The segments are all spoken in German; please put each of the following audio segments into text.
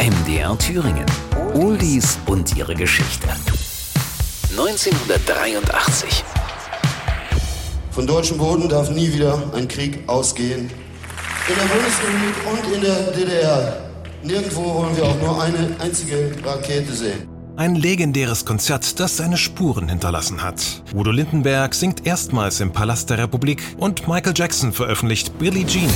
MDR Thüringen. Oldies und ihre Geschichte. 1983. Von deutschem Boden darf nie wieder ein Krieg ausgehen. In der Bundesrepublik und in der DDR. Nirgendwo wollen wir auch nur eine einzige Rakete sehen. Ein legendäres Konzert, das seine Spuren hinterlassen hat. Udo Lindenberg singt erstmals im Palast der Republik und Michael Jackson veröffentlicht Billie Jean.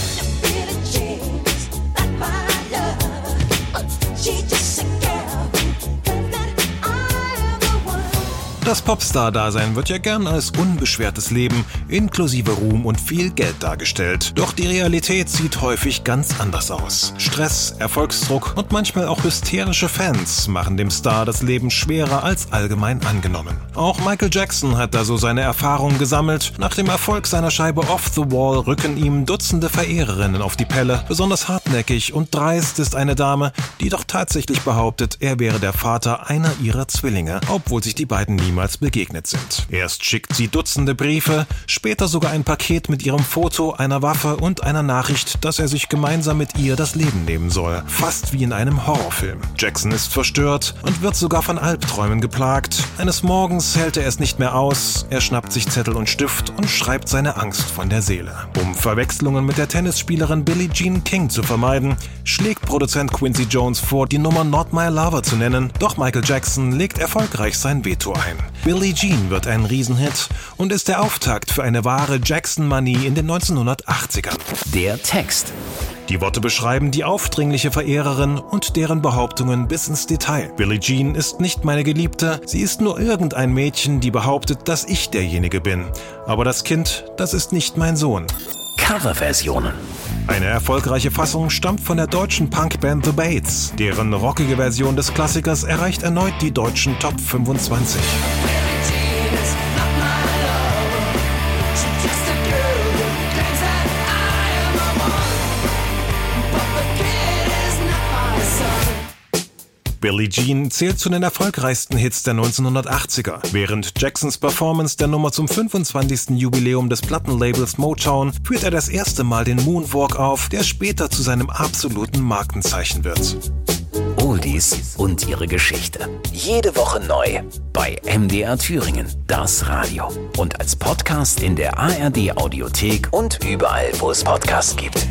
Das Popstar-Dasein wird ja gern als unbeschwertes Leben, inklusive Ruhm und viel Geld dargestellt. Doch die Realität sieht häufig ganz anders aus. Stress, Erfolgsdruck und manchmal auch hysterische Fans machen dem Star das Leben schwerer als allgemein angenommen. Auch Michael Jackson hat da so seine Erfahrungen gesammelt. Nach dem Erfolg seiner Scheibe Off the Wall rücken ihm Dutzende Verehrerinnen auf die Pelle. Besonders hartnäckig und dreist ist eine Dame, die doch tatsächlich behauptet, er wäre der Vater einer ihrer Zwillinge, obwohl sich die beiden niemals niemals begegnet sind. Erst schickt sie Dutzende Briefe, später sogar ein Paket mit ihrem Foto, einer Waffe und einer Nachricht, dass er sich gemeinsam mit ihr das Leben nehmen soll. Fast wie in einem Horrorfilm. Jackson ist verstört und wird sogar von Albträumen geplagt. Eines Morgens hält er es nicht mehr aus, er schnappt sich Zettel und Stift und schreibt seine Angst von der Seele. Um Verwechslungen mit der Tennisspielerin Billie Jean King zu vermeiden, schlägt Produzent Quincy Jones vor, die Nummer Not My Lover zu nennen, doch Michael Jackson legt erfolgreich sein Veto ein. Billie Jean wird ein Riesenhit und ist der Auftakt für eine wahre Jackson-Manie in den 1980ern. Der Text. Die Worte beschreiben die aufdringliche Verehrerin und deren Behauptungen bis ins Detail. Billie Jean ist nicht meine Geliebte, sie ist nur irgendein Mädchen, die behauptet, dass ich derjenige bin. Aber das Kind, das ist nicht mein Sohn. Coverversionen. Eine erfolgreiche Fassung stammt von der deutschen Punkband The Bates. Deren rockige Version des Klassikers erreicht erneut die deutschen Top 25. Billie Jean zählt zu den erfolgreichsten Hits der 1980er. Während Jacksons Performance der Nummer zum 25. Jubiläum des Plattenlabels Motown führt er das erste Mal den Moonwalk auf, der später zu seinem absoluten Markenzeichen wird. Oldies und ihre Geschichte. Jede Woche neu bei MDR Thüringen, das Radio. Und als Podcast in der ARD Audiothek und überall, wo es Podcasts gibt.